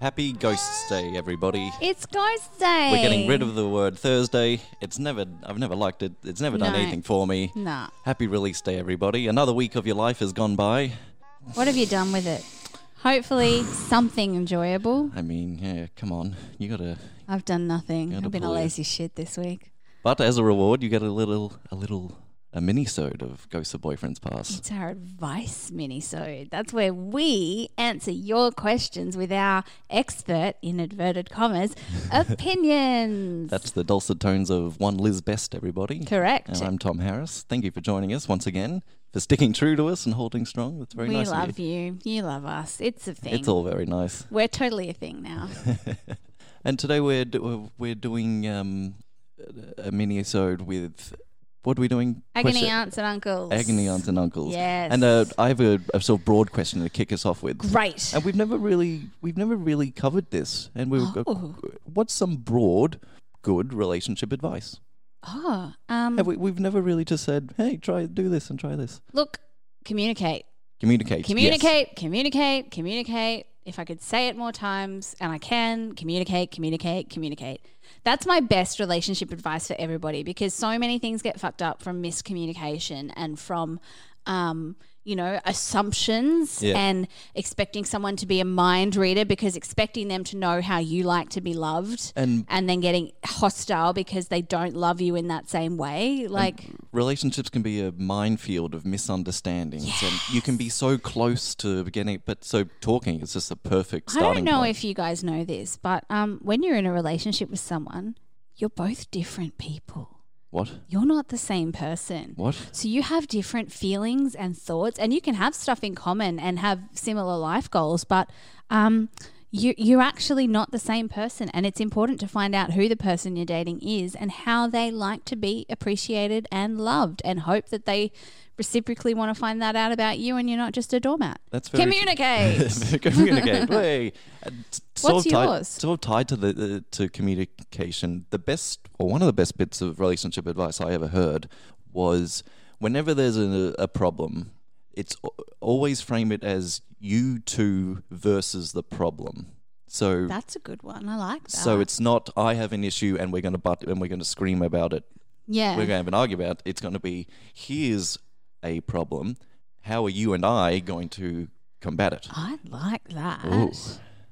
Happy Ghosts Day, everybody. It's Ghost Day. We're getting rid of the word Thursday. It's never, I've never liked it. It's never done No. anything for me. Nah. Happy release day, everybody. Another week of your life has gone by. What have you done with it? Hopefully, something enjoyable. I mean, yeah, come on. You gotta, I've done nothing. I've been a lazy shit this week. but as a reward, you get a little, a little, a mini-sode of Ghosts of Boyfriends Past. It's our advice mini-sode. That's where we answer your questions with our expert, in inverted commas, opinions. That's the dulcet tones of one Liz Best, everybody. Correct. And I'm Tom Harris. Thank you for joining us once again, for sticking true to us and holding strong. That's very we nice We love you. you. You love us. It's a thing. It's all very nice. We're totally a thing now. And today we're do- we're doing um, a mini episode with what are we doing? Agony Question- aunts and uncles. Agony aunts and uncles. Yes. And uh, I have a, a sort of broad question to kick us off with. Great. And we've never really we've never really covered this. And we Oh. what's some broad good relationship advice? Oh, um, Have we, we've never really just said, "Hey, try do this and try this." look, communicate. Communicate. yes. Communicate, communicate, communicate. If I could say it more times, and I can, communicate, communicate, communicate. That's my best relationship advice for everybody because so many things get fucked up from miscommunication and from, um, you know, assumptions Yeah. and expecting someone to be a mind reader because expecting them to know how you like to be loved And and then getting hostile because they don't love you in that same way. Like, relationships can be a minefield of misunderstandings, and you can be so close to getting, but so talking is just a perfect I don't know point. if you guys know this, but um, when you're in a relationship with someone, you're both different people. What You're not the same person. what So you have different feelings and thoughts, and you can have stuff in common and have similar life goals, but um, you, you're actually not the same person. And it's important to find out who the person you're dating is and how they like to be appreciated and loved, and hope that they reciprocally want to find that out about you and you're not just a doormat. That's very Communicate. communicate. S- sort What's of tied, yours? Sort of tied to the uh, to communication. The best, or one of the best bits of relationship advice I ever heard was whenever there's a, a problem, it's always frame it as you two versus the problem. So That's a good one. I like that. so it's not I have an issue and we're going to butt and we're going to scream about it. yeah. We're going to have an argument. It's going to be here's a problem. How are you and I going to combat it? I like that. Ooh.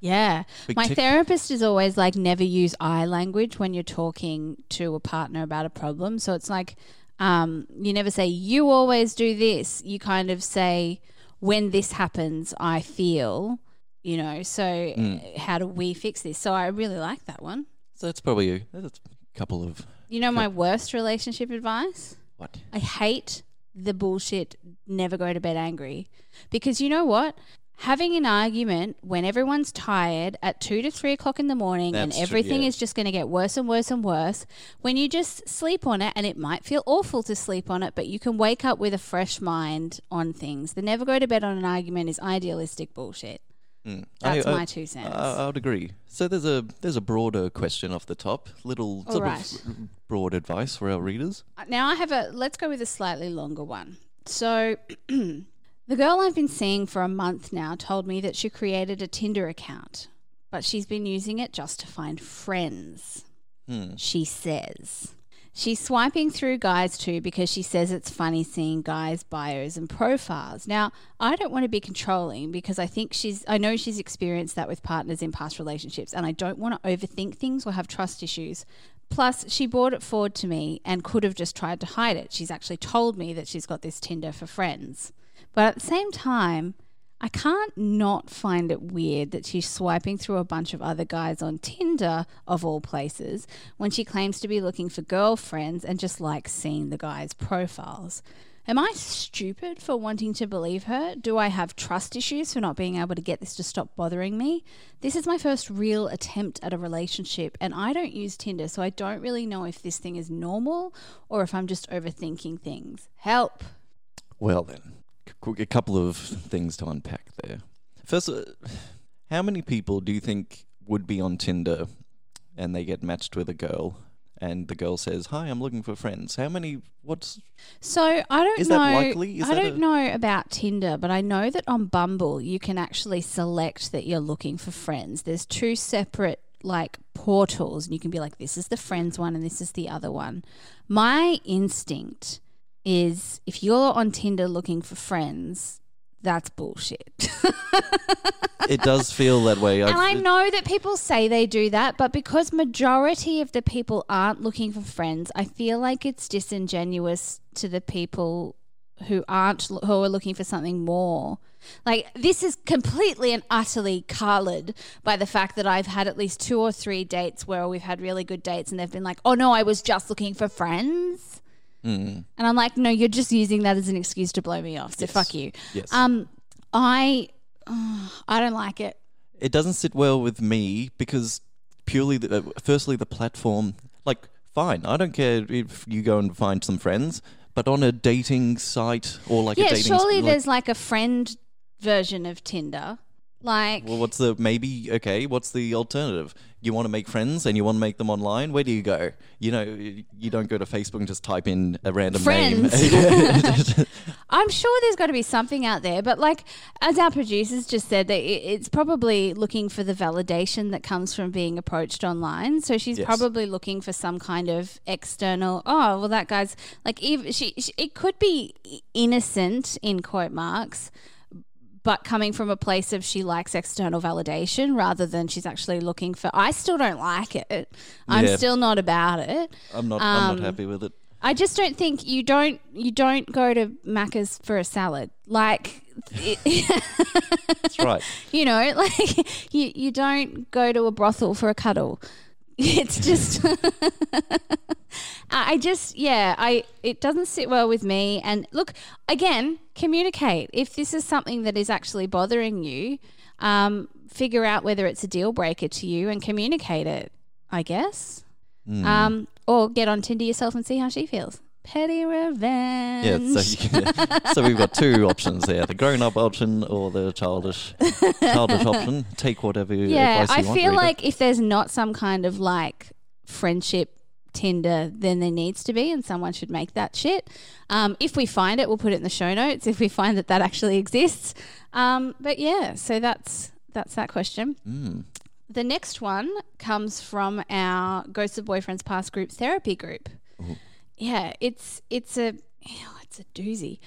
Yeah. Big My tick. therapist is always like, never use I language when you're talking to a partner about a problem. So it's like, um, you never say, you always do this. You kind of say, when this happens, I feel, you know, so uh, how do we fix this? So I really like that one. So that's probably a, that's a couple of You know, my worst relationship advice? what? I hate the bullshit never go to bed angry. Because you know what? Having an argument when everyone's tired at two to three o'clock in the morning and That's true, everything yeah. is just going to get worse and worse and worse, when you just sleep on it, and it might feel awful to sleep on it, but you can wake up with a fresh mind on things. The never go to bed on an argument is idealistic bullshit. Hmm. That's I- I- my two cents. I, I would agree. So there's a there's a broader question off the top, little sort right. of broad advice for our readers. Uh, now I have a let's go with a slightly longer one. So the girl I've been seeing for a month now told me that she created a Tinder account, but she's been using it just to find friends. Hmm. She says. She's swiping through guys too because she says it's funny seeing guys' bios and profiles. Now, I don't want to be controlling because I think she's, I know she's experienced that with partners in past relationships, and I don't want to overthink things or have trust issues. Plus, she brought it forward to me and could have just tried to hide it. She's actually told me that she's got this Tinder for friends. But at the same time, I can't not find it weird that she's swiping through a bunch of other guys on Tinder, of all places, when she claims to be looking for girlfriends and just likes seeing the guys' profiles. Am I stupid for wanting to believe her? Do I have trust issues for not being able to get this to stop bothering me? This is my first real attempt at a relationship, and I don't use Tinder, so I don't really know if this thing is normal or if I'm just overthinking things. Help! Well, then, a couple of things to unpack there. First, uh, how many people do you think would be on Tinder and they get matched with a girl and the girl says, Hi, I'm looking for friends? How many, what's, So I don't Is know. that likely? Is I that don't a- know about Tinder, but I know that on Bumble you can actually select that you're looking for friends. There's two separate like portals, and you can be like, "This is the friends one, and this is the other one." My instinct is if you're on Tinder looking for friends, that's bullshit. it does feel that way. And I I've- know that people say they do that, but because majority of the people aren't looking for friends, I feel like it's disingenuous to the people who aren't who are looking for something more. Like this is completely and utterly colored by the fact that I've had at least two or three dates where we've had really good dates and they've been like, "Oh no, I was just looking for friends." Mm, And I'm like, "No, you're just using that as an excuse to blow me off." So Yes. fuck you. yes. Um I I don't like it. it doesn't sit well with me because purely, the, uh, firstly, the platform, like, fine, I don't care if you go and find some friends, but on a dating site or like a yeah, dating surely like, there's like a friend version of Tinder. Like, Well, what's the maybe? Okay, what's the alternative? You want to make friends and you want to make them online. Where do you go? You know, you don't go to Facebook and just type in a random Friends. name. I'm sure there's got to be something out there, but like, as our producers just said, that it's probably looking for the validation that comes from being approached online. So she's Yes. probably looking for some kind of external. Oh, well, that guy's like, even she, she it could be innocent in quote marks. But coming from a place of she likes external validation rather than she's actually looking for. I still don't like it. I'm Yeah. still not about it. I'm not. I'm Um, not happy with it. I just don't think you don't you don't go to Macca's for a salad. Like it, That's right. you know, like you you don't go to a brothel for a cuddle. It's just I just yeah, I it doesn't sit well with me and look, again, communicate. If this is something that is actually bothering you, um, figure out whether it's a deal breaker to you and communicate it, I guess. Hmm. Um, or get on Tinder yourself and see how she feels. Petty revenge. Yeah, so, can, so we've got two options there: the grown-up option or the childish, childish option. Take whatever yeah, advice you I want. I feel like if there's not some kind of like friendship Tinder, then there needs to be, and someone should make that shit. Um, if we find it, we'll put it in the show notes. If we find that that actually exists, um, but yeah, so that's that's that question. Mm. The next one comes from our Ghosts of Boyfriends Past group therapy group. Yeah, it's it's a it's a doozy.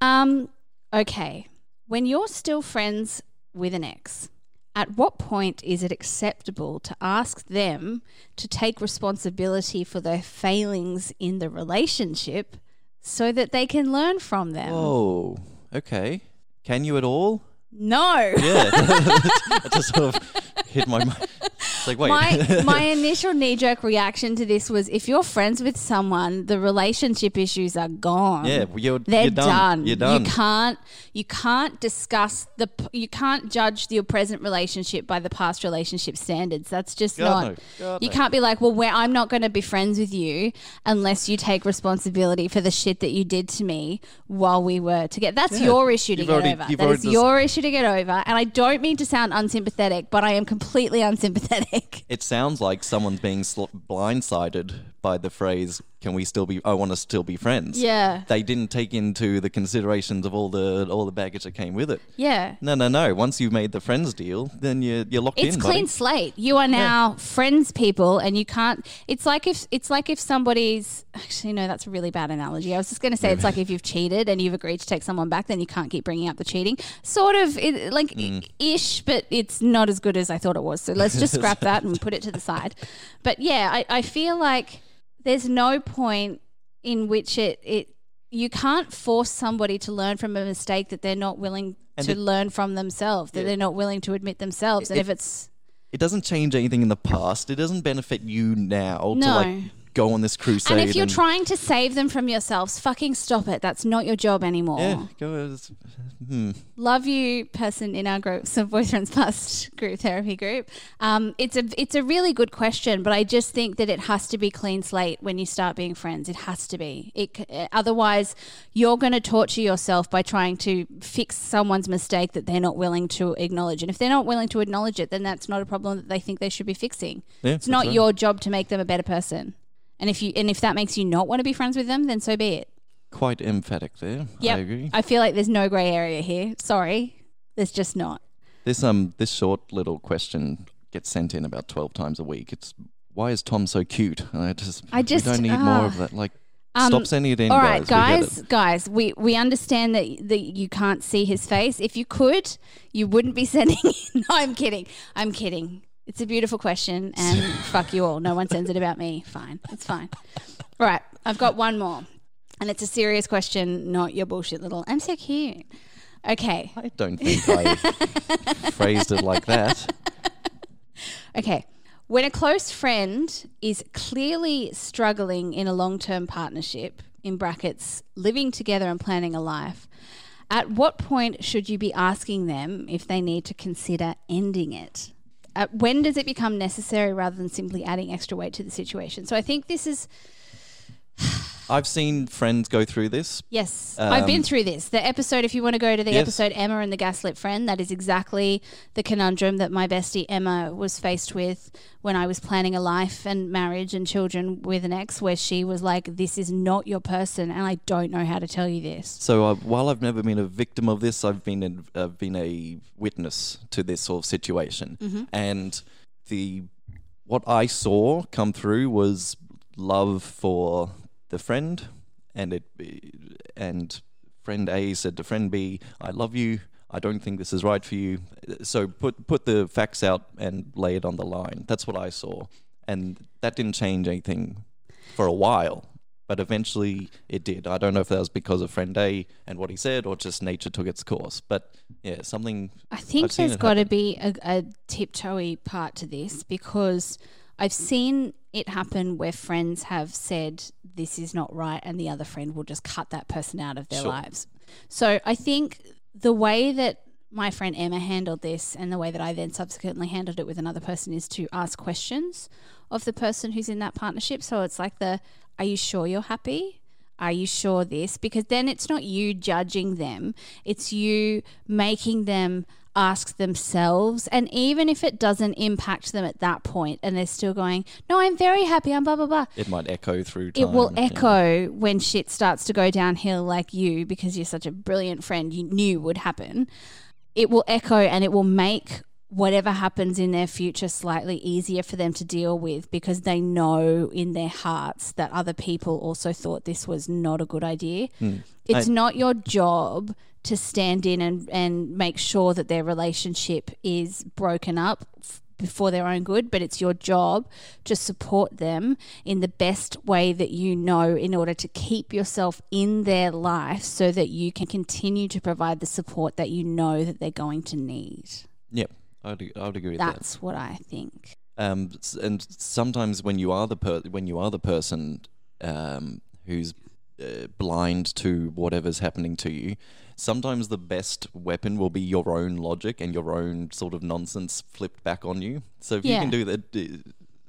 Um, okay, when you're still friends with an ex, at what point is it acceptable to ask them to take responsibility for their failings in the relationship so that they can learn from them? Whoa. Okay. Can you at all? No. Yeah. I just sort of hit my mind. It's like, wait. my my initial knee jerk reaction to this was if you're friends with someone, the relationship issues are gone. yeah, you're, They're you're done. You're done. You can't you can't discuss the you can't judge your present relationship by the past relationship standards. That's just God, not. no. God, you no. can't be like, well, where I'm not going to be friends with you unless you take responsibility for the shit that you did to me while we were together. That's Yeah. your issue to You've get already- over. That is your issue to get over. And I don't mean to sound unsympathetic, but I am completely unsympathetic. It sounds like someone's being sl- blindsided by the phrase "Can we still be? I want to still be friends." Yeah. They didn't take into the considerations of all the all the baggage that came with it. Yeah. No, no, no. Once you've made the friends deal, then you're you're locked It's in. It's clean buddy. slate. You are now friends people and you can't it's like if it's like if somebody's actually no that's a really bad analogy. I was just going to say it's like if you've cheated and you've agreed to take someone back then you can't keep bringing up the cheating. Sort of it, like Mm. ish but it's not as good as I thought it was. So let's just scrap that and put it to the side. But yeah, I, I feel like there's no point in which it it you can't force somebody to learn from a mistake that they're not willing And to it- learn from themselves that Yeah. they're not willing to admit themselves. and It- if it's It doesn't change anything in the past. It doesn't benefit you now to No. like go on this crusade. and if you're trying to save them from yourselves, fucking stop it. That's not your job anymore. yeah, go. Hmm. love you person in our group, some boyfriends past group therapy group. Um, it's a it's a really good question, but I just think that it has to be clean slate when you start being friends. It has to be. It otherwise you're going to torture yourself by trying to fix someone's mistake that they're not willing to acknowledge. And if they're not willing to acknowledge it, then that's not a problem that they think they should be fixing. Yeah, it's not right. your job to make them a better person. And if you and if that makes you not want to be friends with them, then so be it. Quite emphatic there. Yep. I agree. I feel like there's no grey area here. Sorry. There's just not. This um this short little question gets sent in about twelve times a week. It's why is Tom so cute? And I just I just- we don't need ah. more of that. Like Um, stop sending it in, All right, guys. Guys, it. guys, we, we understand that that you can't see his face. If you could, you wouldn't be sending in. No, I'm kidding. I'm kidding. It's a beautiful question, and fuck you all. No one sends it about me. Fine, it's fine. All right, I've got one more, and it's a serious question, not your bullshit little. I'm so cute. Okay, I don't think I phrased it like that. Okay. When a close friend is clearly struggling in a long term partnership, in brackets, living together and planning a life, at what point should you be asking them if they need to consider ending it? At when does it become necessary rather than simply adding extra weight to the situation? So I think this is, I've seen friends go through this. yes, I've been Um, through this. The episode, if you want to go to the Yes. episode Emma and the Gaslit Friend, that is exactly the conundrum that my bestie Emma was faced with when I was planning a life and marriage and children with an ex, where she was like, This is not your person, and I don't know how to tell you this. So uh, while I've never been a victim of this, I've been in, I've been a witness to this sort of situation, Mm-hmm. and the what I saw come through was love for the friend, and it and friend A said to friend B, "I love you. I don't think this is right for you." So put put the facts out and lay it on the line. That's what I saw, and that didn't change anything for a while. But eventually it did. I don't know if that was because of friend A and what he said, or just nature took its course. But yeah, something. I think I've there's got to be a, a tiptoey part to this because I've seen it happen where friends have said this is not right, and the other friend will just cut that person out of their Sure. lives. So I think the way that my friend Emma handled this and the way that I then subsequently handled it with another person is to ask questions of the person who's in that partnership. So it's like the are you sure you're happy? Are you sure this? Because then it's not you judging them, it's you making them ask themselves. And even if it doesn't impact them at that point and they're still going, No, I'm very happy, I'm blah, blah, blah. It might echo through time. It will yeah. echo when shit starts to go downhill, like you, because you're such a brilliant friend, you knew would happen. It will echo and it will make whatever happens in their future slightly easier for them to deal with because they know in their hearts that other people also thought this was not a good idea. Hmm. It's I- not your job to stand in and, and make sure that their relationship is broken up f- before their own good, but it's your job to support them in the best way that you know in order to keep yourself in their life so that you can continue to provide the support that you know that they're going to need. Yep, I'd, I'd agree with that. That's what I think. um, and sometimes when you are the per- when you are the person um, who's uh, blind to whatever's happening to you, sometimes the best weapon will be your own logic and your own sort of nonsense flipped back on you. So if you can do that,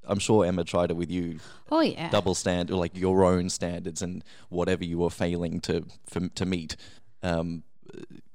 I'm sure Emma tried it with you. Oh, yeah. Double stand, like your own standards and whatever you were failing to for, to meet, um,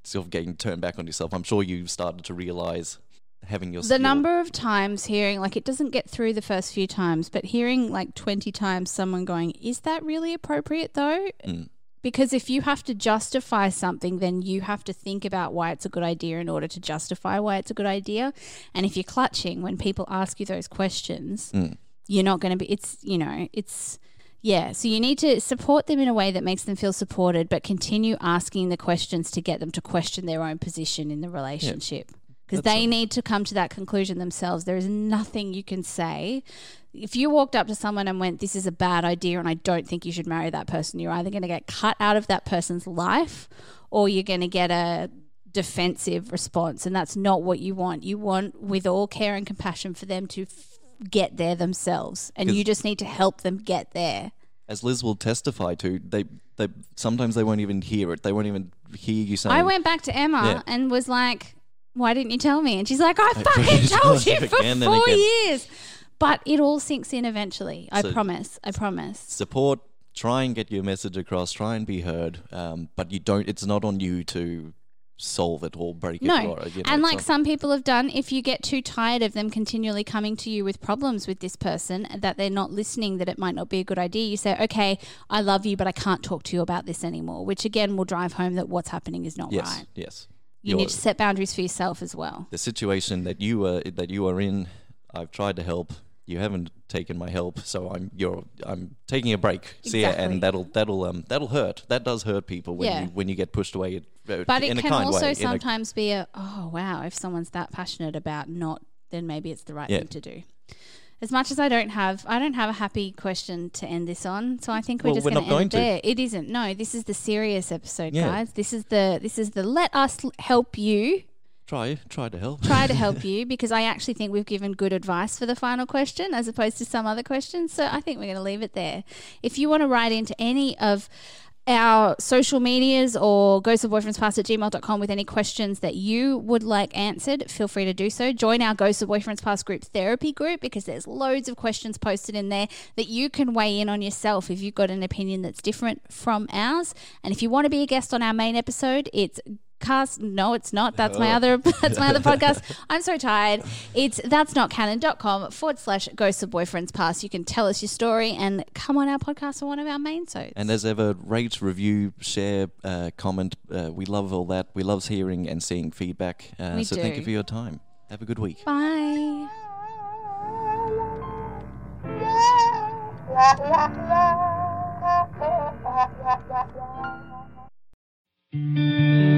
sort of getting turned back on yourself. I'm sure you started to realize having your the skill- number of times hearing like it doesn't get through the first few times but hearing like 20 times someone going is that really appropriate though? Mm. because if you have to justify something then you have to think about why it's a good idea in order to justify why it's a good idea. And if you're clutching when people ask you those questions Mm. you're not going to be it's you know it's yeah. So you need to support them in a way that makes them feel supported but continue asking the questions to get them to question their own position in the relationship because they need to come to that conclusion themselves there is nothing you can say if you walked up to someone and went this is a bad idea and i don't think you should marry that person you're either going to get cut out of that person's life or you're going to get a defensive response, and that's not what you want. You want, with all care and compassion, for them to f- get there themselves, And you just need to help them get there. As Liz will testify to, they they sometimes they won't even hear it. They won't even hear you saying. I went back to Emma Yeah. and was like, "Why didn't you tell me?" And she's like, "I fucking told you for again four years." But it all sinks in eventually. I So- promise. I promise. support. Try and get your message across. Try and be heard. Um, but you don't. It's not on you to solve it or break No, it. Or, you know, and like some people have done, if you get too tired of them continually coming to you with problems with this person that they're not listening, that it might not be a good idea, you say, okay, I love you, but I can't talk to you about this anymore, which again will drive home that what's happening is not yes, right. yes. You need to set boundaries for yourself as well. the situation that you are that you are in. I've tried to help. You haven't taken my help, so I'm you're I'm taking a break. See ya, and that'll that'll um that'll hurt. That does hurt people when Yeah. you when you get pushed away. uh, But in it a can also way, in a- sometimes be a, oh, wow, if someone's that passionate about not, then maybe it's the right Yeah. thing to do. As much as I don't have, I don't have a happy question to end this on, so I think we're Well, just we're going not to end going it to. there. It isn't. No, this is the serious episode, Yeah. guys. This is the this is the let us help you try try to help. try to help you because I actually think we've given good advice for the final question as opposed to some other questions. So I think we're going to leave it there. If you want to write into any of our social medias or ghostofboyfriendspast at gmail.com with any questions that you would like answered, feel free to do so. Join our Ghost of Boyfriends Past group therapy group because there's loads of questions posted in there that you can weigh in on yourself if you've got an opinion that's different from ours. And if you want to be a guest on our main episode, it's cast no it's not that's my other that's my other podcast i'm so tired it's that's not canon.com forward slash ghosts of boyfriends past you can tell us your story and come on our podcast for one of our main so And as ever, rate, review, share, uh, comment. Uh, we love all that. We love hearing and seeing feedback. Uh, We so thank you for your time. Have a good week. bye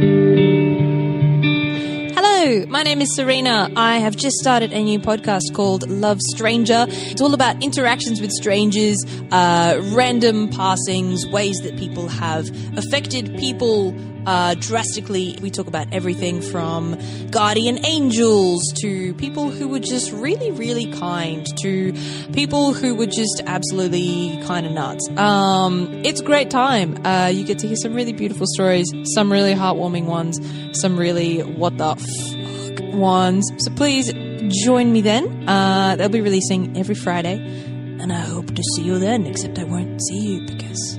My name is Serena. I have just started a new podcast called Love Stranger. It's all about interactions with strangers, uh, random passings, ways that people have affected people uh, drastically. We talk about everything from guardian angels to people who were just really, really kind to people who were just absolutely kind of nuts. Um, it's a great time. Uh, you get to hear some really beautiful stories, some really heartwarming ones, some really what the fuck ones. So please join me then. Uh, they'll be releasing every Friday, and I hope to see you then. Except I won't see you because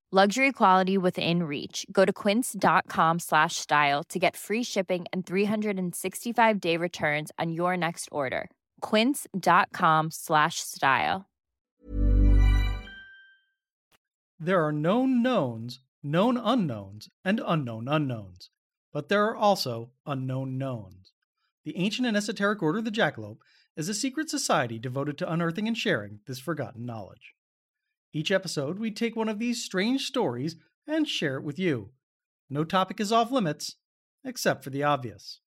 Luxury quality within reach. Go to quince.com slash style to get free shipping and 365 day returns on your next order. Quince.com slash style. There are known knowns, known unknowns, and unknown unknowns. But there are also unknown knowns. The ancient and esoteric order of the Jackalope is a secret society devoted to unearthing and sharing this forgotten knowledge. Each episode, we take one of these strange stories and share it with you. No topic is off limits, except for the obvious.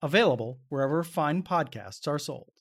Available wherever fine podcasts are sold.